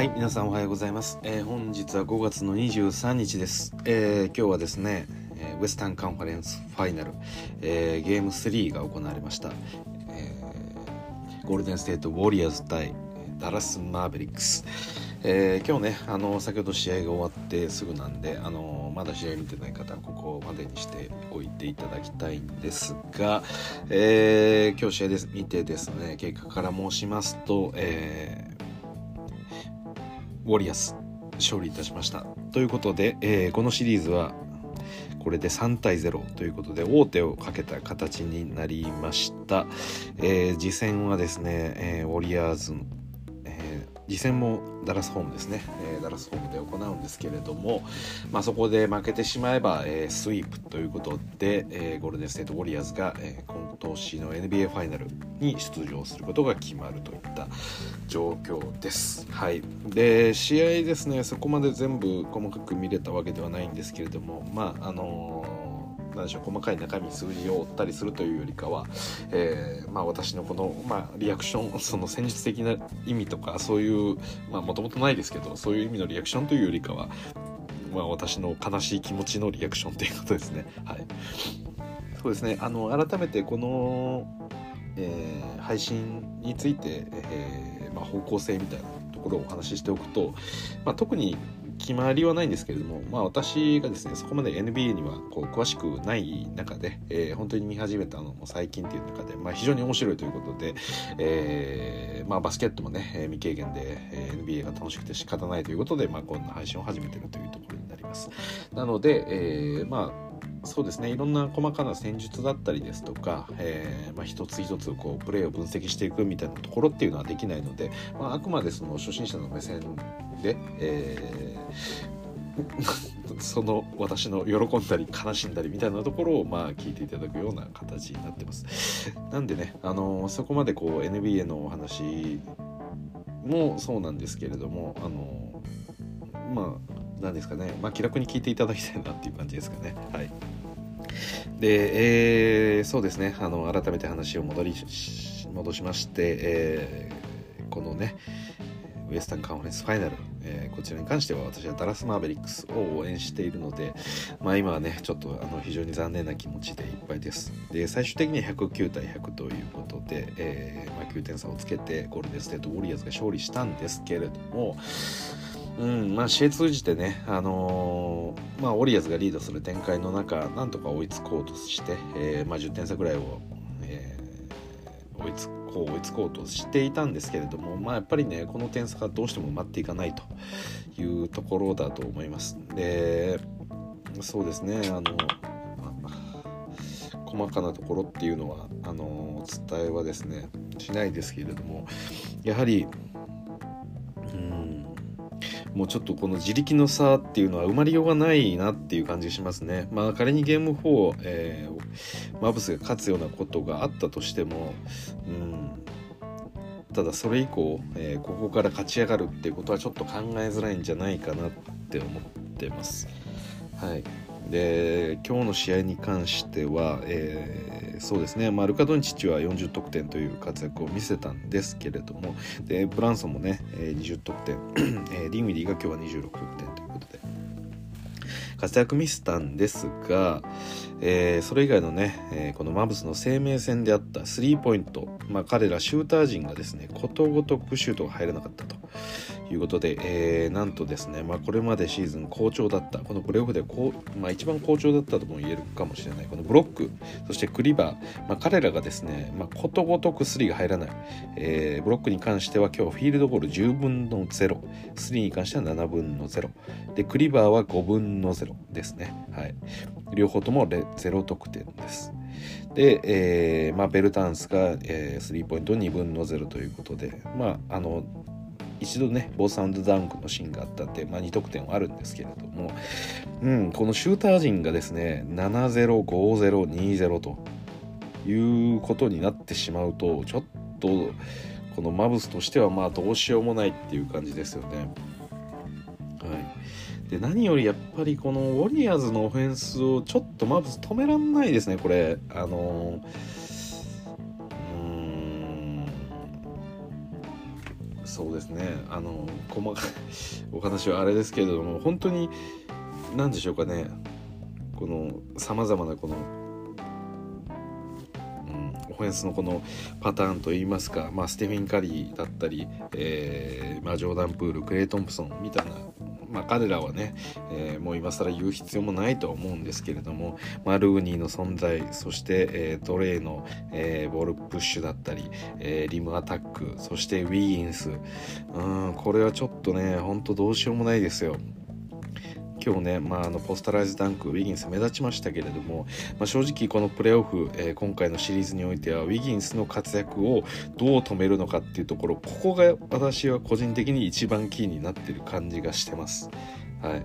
はい、皆さんおはようございます。えー本日は5月の23日です。えー今日はですね、えーウェスタンカンファレンスファイナル、えゲーム3が行われました。えゴールデンステートウォリアーズ対ダラスマーベリックス。え今日ね、あの先ほど試合が終わってすぐなんで、あのまだ試合見てない方はここまでにしておいていただきたいんですが、えー今日試合です見てですね、結果から申しますと、えーウォリアス勝利いたしました。ということで、えーこのシリーズはこれで3対0ということで王手をかけた形になりました、えー次戦はですね、えーウォリアーズ、次戦もダラスホームですね、えーダラスホームで行うんですけれども、まあ、そこで負けてしまえば、えースイープということで、えーゴールデンステートウォリアーズが、えー今年の NBA ファイナルに出場することが決まるといった状況です。はい、で試合ですねそこまで全部細かく見れたわけではないんですけれどもまああのーなんでしょう細かい中身数字を追ったりするというよりかは、えーまあ、私のこの、まあ、リアクションその戦術的な意味とかそういうもともとないですけどそういう意味のリアクションというよりかは、まあ、私の悲しい気持ちのリアクションということですね。はい、そうですねあの改めてこの、えー配信について、えーまあ、方向性みたいなところをお話ししておくと、まあ、特に決まりはないんですけれども、まあ、私がですねそこまで NBA にはこう詳しくない中で、えー本当に見始めたのも最近っていう中で、まあ、非常に面白いということで、えーまあ、バスケットもね、未経験で、NBA が楽しくて仕方ないということで、まあ、こんな配信を始めてるというところになります。なので、えーまあそうですねいろんな細かな戦術だったりですとか、えーまあ、一つ一つこうプレーを分析していくみたいなところっていうのはできないので、まあ、あくまでその初心者の目線で、えーその私の喜んだり悲しんだりみたいなところをまあ聞いていただくような形になってます。なんでね、あのそこまでこう NBA のお話もそうなんですけれども、あのまあ何ですかね、まあ、気楽に聞いていただきたいなっていう感じですかね。はいで、えーそうですねあの改めて話を戻りし戻しまして、えーこのねウエスタンカンファレンスファイナル、えーこちらに関しては私はダラス・マーベリックスを応援しているので、まあ、今はねちょっとあの非常に残念な気持ちでいっぱいです。で最終的には109対100ということで、えーまあ、9点差をつけてゴールデンステートウォリアーズが勝利したんですけれどもうんまあ、試合通じてね、あのーまあ、ウォリアーズがリードする展開の中なんとか追いつこうとして、えーまあ、10点差ぐらいを、こう追いつこうとしていたんですけれども、まあ、やっぱりねこの点差がどうしても埋まっていかないというところだと思います。でそうですねあの細かなところっていうのはあのお伝えはですねしないですけれどもやはりもうちょっとこの自力の差っていうのは埋まりようがないなっていう感じがしますね。まあ仮にゲーム4、えーマブスが勝つようなことがあったとしても、うん、ただそれ以降、えーここから勝ち上がるっていうことはちょっと考えづらいんじゃないかなって思ってます。はい、で今日の試合に関しては、えーそうですね、まあ、ルカ・ドンチッチは40得点という活躍を見せたんですけれどもでブランソンもね、20得点、えーディンウィディが今日は26得点ということで活躍見せたんですが、えーそれ以外のね、えーこのマブスの生命線であったスリーポイント、まあ、彼らシューター陣がですねことごとくシュートが入らなかったと。いうことで、えーなんとですね、まあ、これまでシーズン好調だったこのプレーオフでこう、まあ、一番好調だったとも言えるかもしれないこのブロックそしてクリバー、まあ、彼らがですね、まあ、ことごとくスリーが入らない、えーブロックに関しては今日フィールドゴール10分の0スリーに関しては7分の0でクリバーは5分の0ですね、はい、両方とも0得点です。で、えーまあ、ベルタンスが、えースリーポイント2分の0ということでまああの一度ねボーサンドダンクのシーンがあったんで、まあ、2得点はあるんですけれども、うん、このシューター陣がですね705020ということになってしまうとちょっとこのマブスとしてはまあどうしようもないっていう感じですよね。はい、で何よりやっぱりこのウォリアーズのオフェンスをちょっとマブス止めらんないですねこれあのーそうですね。あの細かいお話はあれですけれども本当に何でしょうかね。このさまざまなこのうん、オフェンスのこのパターンといいますか、まあ、ステフィン・カリーだったり、えーまあ、ジョーダン・プールクレイ・トンプソンみたいなまあ、彼らはね、えー、もう今更言う必要もないとは思うんですけれども、まあ、ルーニーの存在そして、えー、トレイの、えー、ボールプッシュだったり、えー、リムアタックそしてウィギンスうんこれはちょっとねほんとどうしようもないですよ。今日ね、まあ、あのポスタライズダンクウィギンス目立ちましたけれども、まあ、正直このプレーオフ、えー、今回のシリーズにおいてはウィギンスの活躍をどう止めるのかっていうところここが私は個人的に一番キーになってる感じがしてます。はい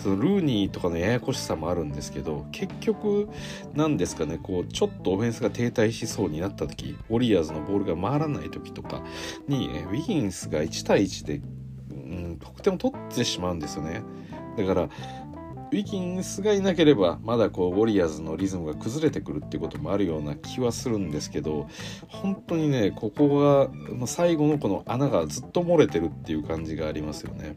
そのルーニーとかのややこしさもあるんですけど結局なんですかねこうちょっとオフェンスが停滞しそうになった時ウォリアーズのボールが回らない時とかにウィギンスが1対1で、うん、得点を取ってしまうんですよね。だからウィキンスがいなければまだこうウォリアーズのリズムが崩れてくるっていうこともあるような気はするんですけど本当にねここが最後のこの穴がずっと漏れてるっていう感じがありますよね。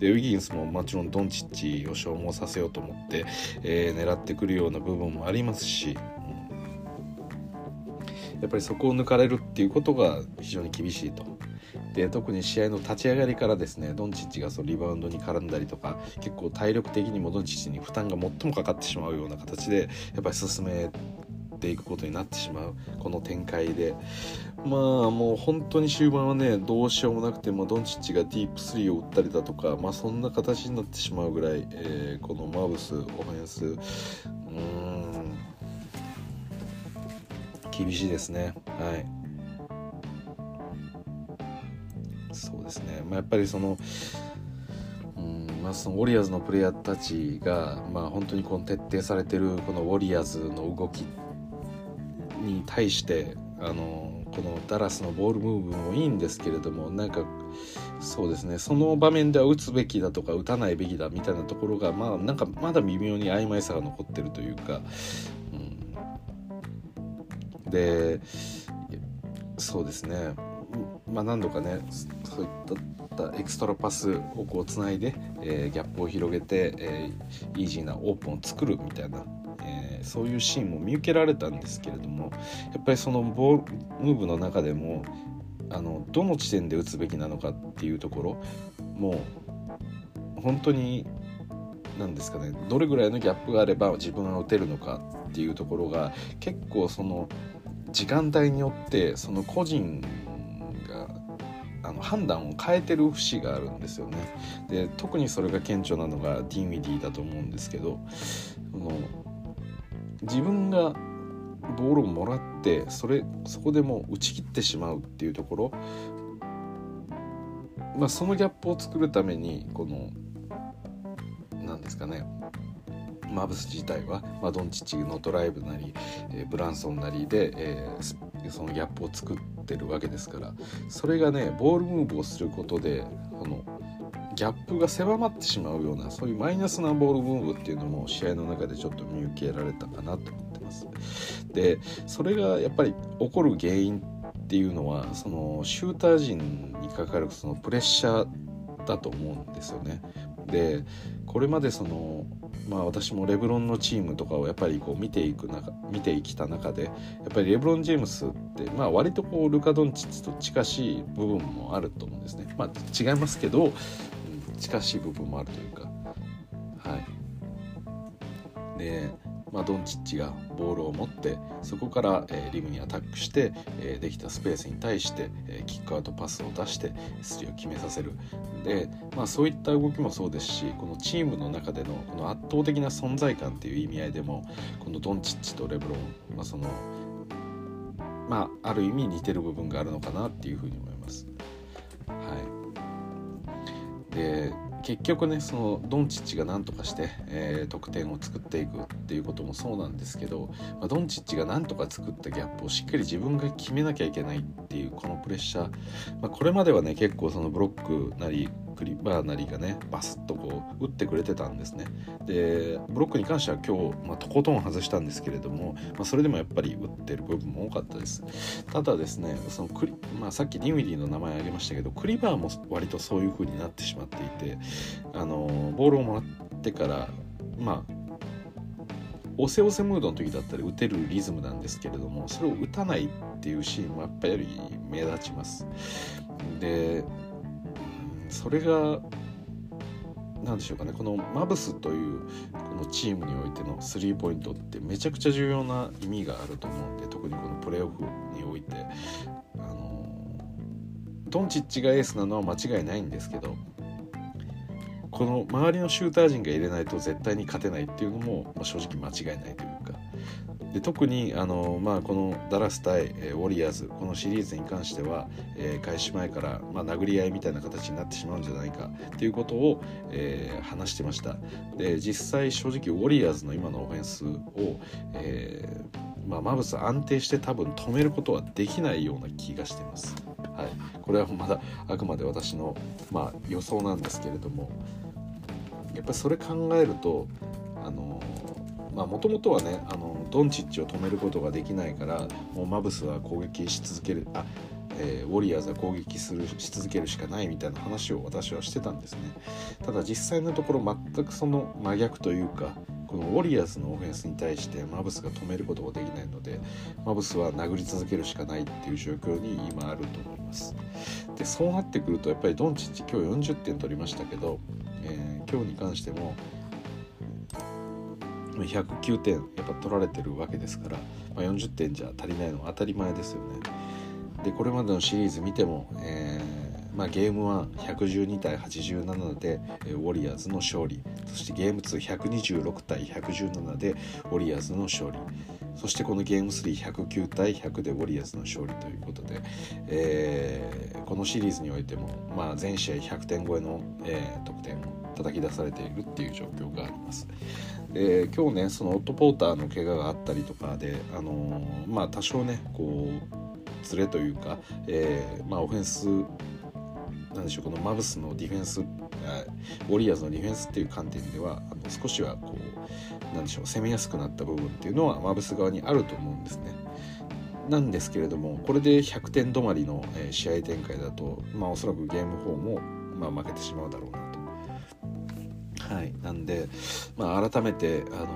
でウィギンスももちろんドンチッチを消耗させようと思って、えー、狙ってくるような部分もありますし、やっぱりそこを抜かれるっていうことが非常に厳しいと。で特に試合の立ち上がりからですねドンチッチがそのリバウンドに絡んだりとか結構体力的にもドンチッチに負担が最もかかってしまうような形でやっぱり進めていくことになってしまうこの展開でまあもう本当に終盤はねどうしようもなくてもドンチッチがディープスリーを打ったりだとかまあそんな形になってしまうぐらい、えー、このマブスオフェンスうーん厳しいですねはい。そうですね、まあ、やっぱりそのうんまあ、そのウォリアーズのプレイヤーたちが、まあ、本当にこの徹底されてるこのウォリアーズの動きに対してあのこのダラスのボールムーブもいいんですけれどもなんかそうですね。その場面では打つべきだとか打たないべきだみたいなところがまあなんかまだ微妙に曖昧さが残ってるというか、うん、でそうですね。まあ、何度かねそういったエクストラパスをこうつないで、えー、ギャップを広げて、えー、イージーなオープンを作るみたいな、えー、そういうシーンも見受けられたんですけれどもやっぱりそのボールムーブの中でもあのどの地点で打つべきなのかっていうところもう本当に何ですかねどれぐらいのギャップがあれば自分は打てるのかっていうところが結構その時間帯によってその個人あの判断を変えてる節があるんですよね。で特にそれが顕著なのがディンウィディだと思うんですけどその自分がボールをもらってそれそこでもう打ち切ってしまうっていうところ、まあ、そのギャップを作るためにこの何ですかねマブス自体は、ま、ドンチッチのドライブなり、えー、ブランソンなりで、えー、そのギャップを作っててるわけですからそれがねボールムーブをすることでこのギャップが狭まってしまうようなそういうマイナスなボールムーブっていうのも試合の中でちょっと見受けられたかなと思ってます。でそれがやっぱり起こる原因っていうのはそのシューター陣にかかるそのプレッシャーだと思うんですよね。でこれまでそのまあ私もレブロンのチームとかをやっぱりこう見ていく中見てきた中でやっぱりレブロン・ジェームスってまあ割とこうルカ・ドンチッチと近しい部分もあると思うんですね。まあ違いますけど、うん、近しい部分もあるというか。はい。でまあ、ドンチッチがボールを持ってそこから、えー、リムにアタックして、えー、できたスペースに対して、えー、キックアウトパスを出してスリーを決めさせるで、まあ、そういった動きもそうですしこのチームの中でのこの圧倒的な存在感っていう意味合いでもこのドンチッチとレブロン、まあ、そのまあある意味似てる部分があるのかなっていうふうに思います。はい、で結局ねそのドンチッチが何とかして、えー、得点を作っていくっていうこともそうなんですけど、まあ、ドンチッチが何とか作ったギャップをしっかり自分が決めなきゃいけないっていうこのプレッシャー、まあ、これまではね結構そのブロックなりクリバーナリがねバスッとこう打ってくれてたんですね。でブロックに関しては今日、まあ、とことん外したんですけれども、まあ、それでもやっぱり打ってる部分も多かったです。ただですねそのクリ、まあ、さっきディウィディの名前挙げましたけどクリバーも割とそういう風になってしまっていてあのボールをもらってからまあ押せ押せムードの時だったら打てるリズムなんですけれどもそれを打たないっていうシーンもやっぱり目立ちます。でそれが何でしょうかねこのマブスというこのチームにおいてのスリーポイントってめちゃくちゃ重要な意味があると思うんで特にこのプレーオフにおいて。あのドンチッチがエースなのは間違いないんですけどこの周りのシューター陣が入れないと絶対に勝てないっていうのも、正直間違いないというか。で特にあの、まあ、このダラス対、えウォリアーズこのシリーズに関しては、えー、開始前から、まあ、殴り合いみたいな形になってしまうんじゃないかっていうことを、えー、話してました。で実際正直ウォリアーズの今のオフェンスを、えーまあ、マブス安定して多分止めることはできないような気がしてます。はい、これはまだあくまで私の、まあ、予想なんですけれども。やっぱりそれ考えるともともとはねあのドンチッチを止めることができないからもうマブスは攻撃し続けるあ、えー、ウォリアーズは攻撃するし続けるしかないみたいな話を私はしてたんですね。ただ実際のところ全くその真逆というかこのウォリアーズのオフェンスに対してマブスが止めることができないのでマブスは殴り続けるしかないっていう状況に今あると思います。でそうなってくるとやっぱりドンチッチ今日40点取りましたけど、えー、今日に関しても109点やっぱ取られてるわけですから、まあ、40点じゃ足りないのは当たり前ですよね。でこれまでのシリーズ見ても、えーまあ、ゲーム1112対87で、ウォリアーズの勝利そしてゲーム2126対117でウォリアーズの勝利そしてこのゲーム3109対100でウォリアーズの勝利ということで、えー、このシリーズにおいても、まあ、全試合100点超えの、えー、得点を叩き出されているっていう状況があります。で今日ねそのオット・ポーターの怪我があったりとかで、あのー、まあ、多少ねこうズレというか、えーまあ、オフェンスなんでしょうこのマブスのディフェンスウォリアーズのディフェンスっていう観点ではあの少しはこうなんでしょう攻めやすくなった部分っていうのはマブス側にあると思うんですね。なんですけれどもこれで100点止まりの試合展開だと、まあ、おそらくゲーム4も、まあ、負けてしまうだろうな。はい、なんで、まあ、改めて、あの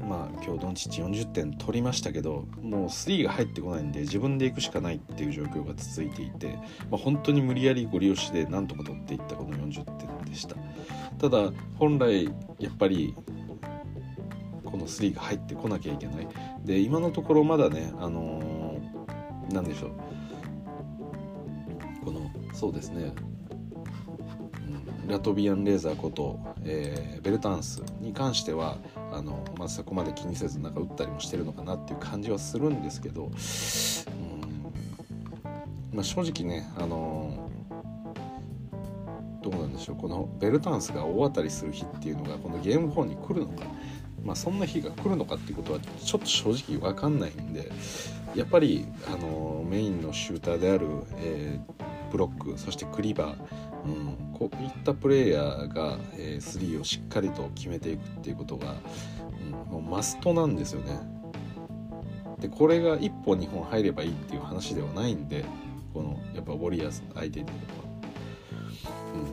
ー、まあ、今日ドンチッチ40点取りましたけどもう3が入ってこないんで自分で行くしかないっていう状況が続いていて、まあ、本当に無理やりご利用しでなんとか取っていったこの40点でした。ただ本来やっぱりこの3が入ってこなきゃいけない。で今のところまだねあのー、なんでしょう。このそうですね。ラトビアンレーザーこと、えー、ベルタンスに関してはあの、まあ、そこまで気にせずなんか打ったりもしてるのかなっていう感じはするんですけど、うんまあ、正直ねあのどうなんでしょうこのベルタンスが大当たりする日っていうのがこのゲーム4に来るのか、まあ、そんな日が来るのかっていうことはちょっと正直分かんないんでやっぱりあのメインのシューターである、えー、ブロックそしてクリバーうん、こういったプレイヤーが、えー、3をしっかりと決めていくっていうことが、うん、もうマストなんですよね。でこれが1本2本入ればいいっていう話ではないんでこのやっぱウォリアーズ相手には、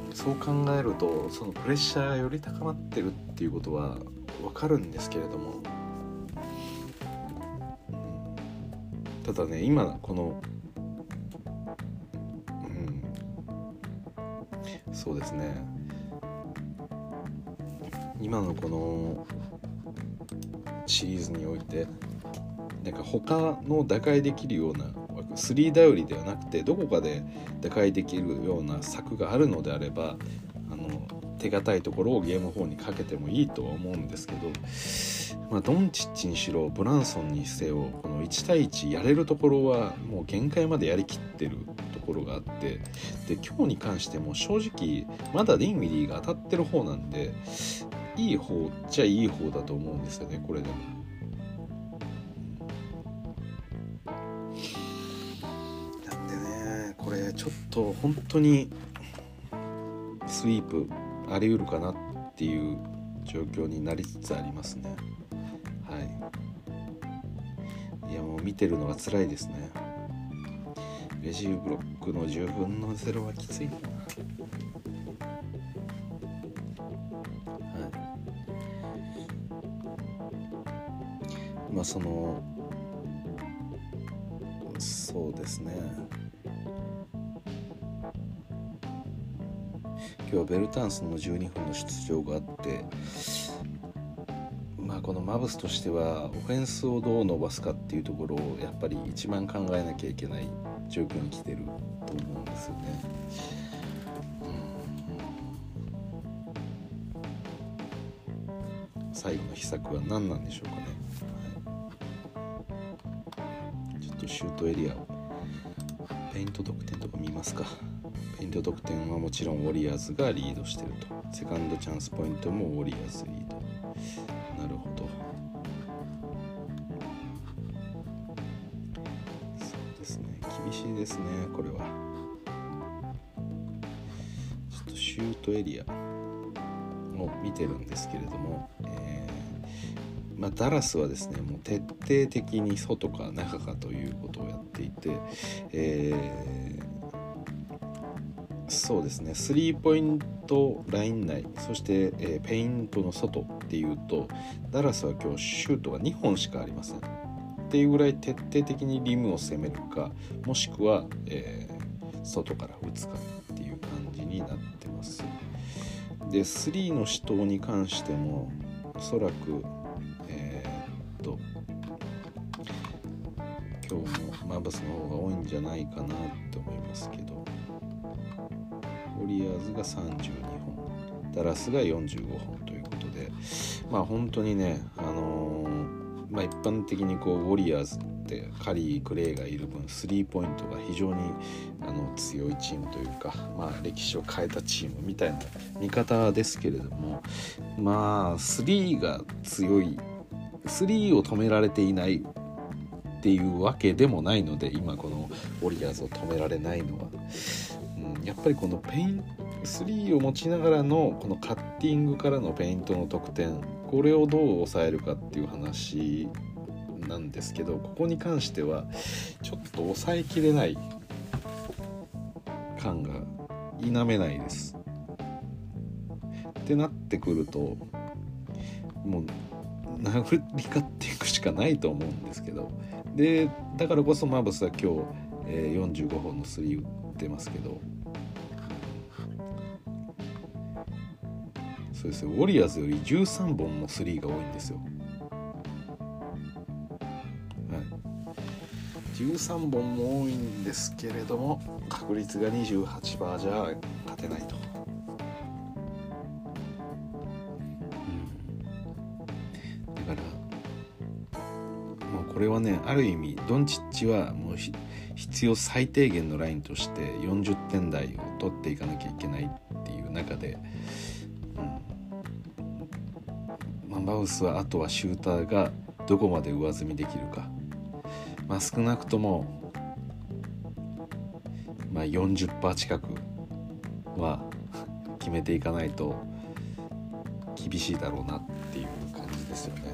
うん、そう考えるとそのプレッシャーがより高まってるっていうことは分かるんですけれども、うん、ただね今このそうですね。今のこのシリーズにおいてなんか他の打開できるような3頼りではなくてどこかで打開できるような策があるのであればあの手堅いところをゲーム4にかけてもいいとは思うんですけど、まあ、ドンチッチにしろブランソンにせよこの1対1やれるところはもう限界までやりきってるころがあってで今日に関しても正直まだディンウィディが当たってる方なんでいい方っちゃいい方だと思うんですよねこれでも。なんでねこれちょっと本当にスイープあり得るかなっていう状況になりつつありますね。はい。いやもう見てるのが辛いですね。レジーブロックの10分の0はきついな。はい。まあそのそうですね。今日はベルタンスの12分の出場があってまあこのマブスとしてはオフェンスをどう伸ばすかっていうところをやっぱり一番考えなきゃいけない。状況に来てると思うんですよね。最後の秘策は何なんでしょうかね。はい、ちょっとシュートエリアをペイント得点とか見ますか。ペイント得点はもちろんウォリアーズがリードしてると。セカンドチャンスポイントもウォリアーズリード。ですね、これは。ちょっとシュートエリアを見てるんですけれども、えーまあ、ダラスはですねもう徹底的に外か中かということをやっていて、えーそうですねスリーポイントライン内そして、えーペイントの外っていうとダラスは今日シュートが2本しかありませんっていうぐらい徹底的にリムを攻めるかもしくは、えー外から打つかっていう感じになってます。で3の死闘に関してもおそらくえーっと今日もマーバスの方が多いんじゃないかなって思いますけどウォリアーズが32本ダラスが45本ということでまあ本当にねあのーまあ一般的にこうウォリアーズってカリー・クレイがいる分スリーポイントが非常にあの強いチームというか、まあ、歴史を変えたチームみたいな見方ですけれどもまあスリーが強いスリーを止められていないっていうわけでもないので今このウォリアーズを止められないのは、うん、やっぱりこのペイン3を持ちながらのこのカッティングからのペイントの得点これをどう抑えるかっていう話なんですけどここに関してはちょっと抑えきれない感が否めないです。ってなってくるともう殴り勝っていくしかないと思うんですけどでだからこそマーブスは今日、えー45本のスリー打ってますけどそうですよウォリアーズより13本のスリーが多いんですよ。はい、13本も多いんですけれども確率が28%バーじゃ勝てないと。うんだからもうこれはねある意味ドンチッチはもう必要最低限のラインとして40点台を取っていかなきゃいけないっていう中で、うんまあ、バウスはあとはシューターがどこまで上積みできるか、まあ、少なくとも、まあ、40%近くは 決めていかないと厳しいだろうなっていう感じですよね。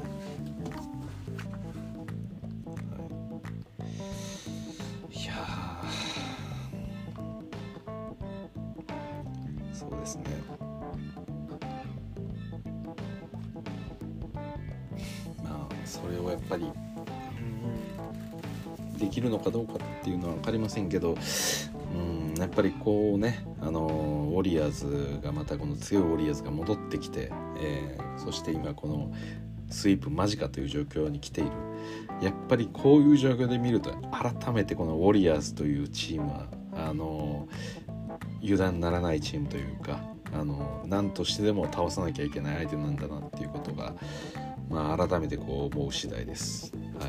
そうですね。ぱりうんできるのかどうかっていうのは分かりませんけどうんやっぱりこうねあのウォリアーズがまたこの強いウォリアーズが戻ってきて、えーそして今このスイープ間近という状況に来ている。やっぱりこういう状況で見ると改めてこのウォリアーズというチームはあの油断ならないチームというかあの何としてでも倒さなきゃいけない相手なんだなっていうことが、まあ、改めてこう思う次第です。は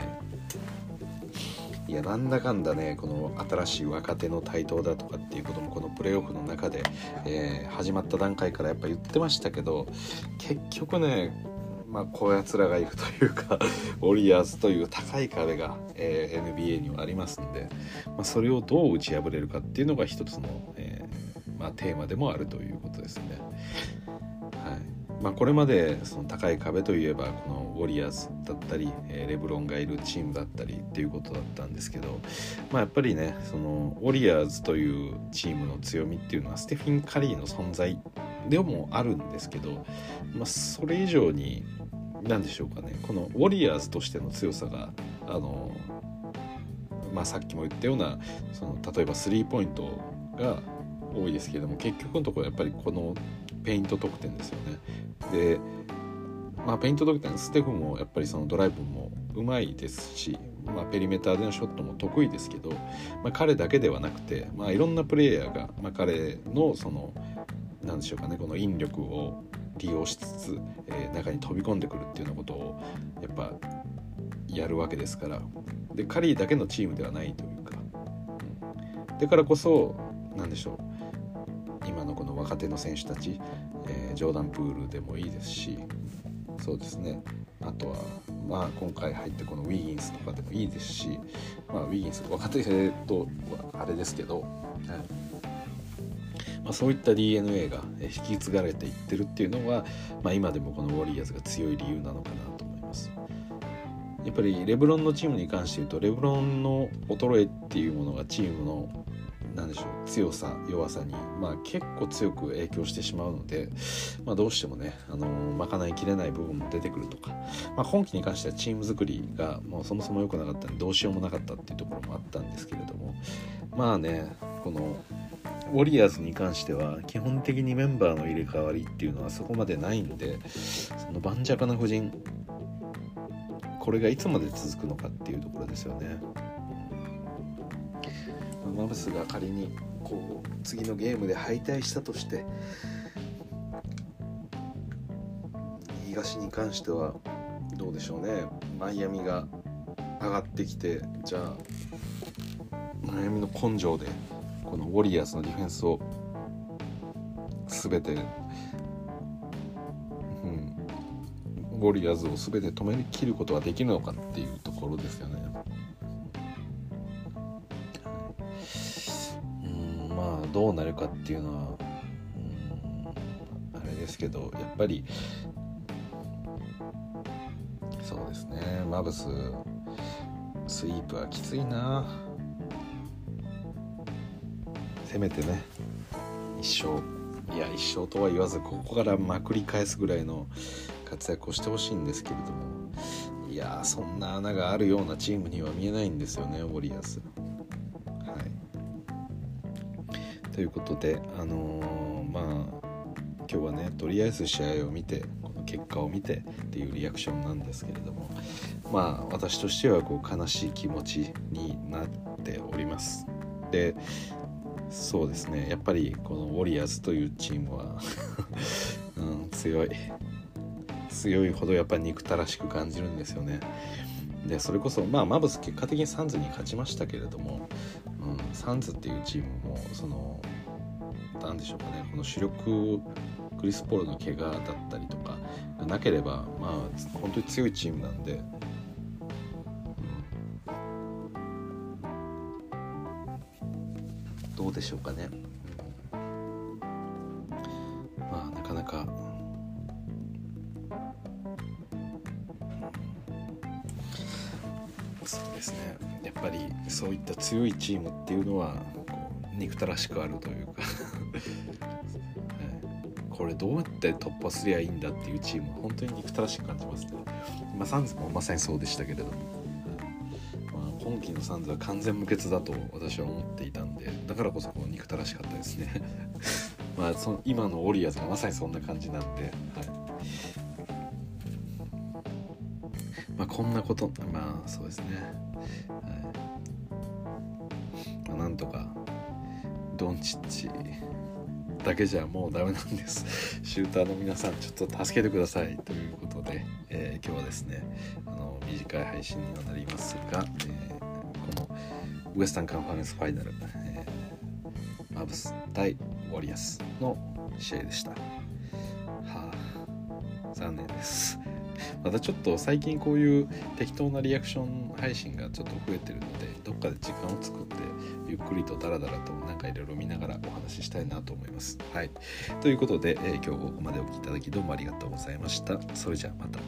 い、いやなんだかんだねこの新しい若手の台頭だとかっていうこともこのプレーオフの中で、えー始まった段階からやっぱ言ってましたけど結局ねまあ、こうやつらがいるというか ウォリアーズという高い壁が、えー NBA にはありますんで、まあ、それをどう打ち破れるかっていうのが一つの、えーまあ、テーマでもあるということですね。まあ、これまでその高い壁といえばこのウォリアーズだったりレブロンがいるチームだったりっていうことだったんですけど、まあ、やっぱりねそのウォリアーズというチームの強みっていうのはステフィン・カリーの存在でもあるんですけど、まあ、それ以上に何でしょうかねこのウォリアーズとしての強さがあの、まあ、さっきも言ったようなその例えばスリーポイントが多いですけども結局のところやっぱりこのペイント得点ですよね。でまあ、ペイント得点ステフもやっぱりそのドライブもうまいですし、まあ、ペリメーターでのショットも得意ですけど、まあ、彼だけではなくて、まあ、いろんなプレイヤーが、まあ、彼のその何でしょうかねこの引力を利用しつつ、えー、中に飛び込んでくるっていうようなことをやっぱやるわけですから。でカリーだけのチームではないというか、うん、だからこそ何でしょう。若手の選手たち、えー、ジョーダンプールでもいいですしそうですねあとは、まあ、今回入ってこのウィギンスとかでもいいですし、まあ、ウィギンス若手とはあれですけど、はいまあ、そういった DNA が引き継がれていってるっていうのは、まあ、今でもこのウォリアーズが強い理由なのかなと思います。やっぱりレブロンのチームに関して言うとレブロンの衰えっていうものがチームのでしょう強さ弱さに、まあ、結構強く影響してしまうので、まあ、どうしてもね、あの賄いきれない部分も出てくるとか、まあ、今季に関してはチーム作りがもうそもそも良くなかったんでどうしようもなかったっていうところもあったんですけれどもまあねこのウォリアーズに関しては基本的にメンバーの入れ替わりっていうのはそこまでないんでその盤石な布陣これがいつまで続くのかっていうところですよね。マブスが仮にこう次のゲームで敗退したとして東に関してはどうでしょうねマイアミが上がってきてじゃあマイアミの根性でこのウォリアーズのディフェンスを全て、うん、ウォリアーズを全て止めきることができるのかっていうところですよね。どうなるかっていうのはうんあれですけどやっぱりそうですねマブススイープはきついなせめてね一生いや一生とは言わずここからまくり返すぐらいの活躍をしてほしいんですけれどもいやそんな穴があるようなチームには見えないんですよねウォリアーズ。ということであのー、まあ今日はねとりあえず試合を見てこの結果を見てっていうリアクションなんですけれどもまあ私としてはこう悲しい気持ちになっております。でそうですねやっぱりこのウォリアーズというチームは うん、強い強いほどやっぱり憎たらしく感じるんですよね。でそれこそまあマブス結果的にサンズに勝ちましたけれども、うん、サンズっていうチームもその何でしょうかね。この主力クリス・ポールの怪我だったりとかがなければまあ本当に強いチームなんで、うん、どうでしょうかね、まあなかなか。そうですね。やっぱりそういった強いチームっていうのは憎たらしくあるというか。これどうやって突破すりゃいいんだっていうチーム本当に憎たらしく感じますね、まあ、サンズもまさにそうでしたけれども、まあ、今季のサンズは完全無欠だと私は思っていたんでだからこそこの憎たらしかったですね。まあその今のオリアーズがまさにそんな感じなんで、はい。こんなことまあそうですね、はい。まあ、なんとかドンチッチだけじゃもうダメなんです。シューターの皆さんちょっと助けてくださいということで、えー、今日はですねあの短い配信にはなりますが、えー、このウエスタンカンファレンスファイナル、えー、マブス対ウォリアスの試合でした。はあ残念です。またちょっと最近こういう適当なリアクション配信がちょっと増えてるのでどっかで時間を作ってゆっくりとダラダラとなんかいろいろ見ながらお話ししたいなと思います。はい、ということで、えー、今日ここまでお聴きいただきどうもありがとうございました。それじゃあまた。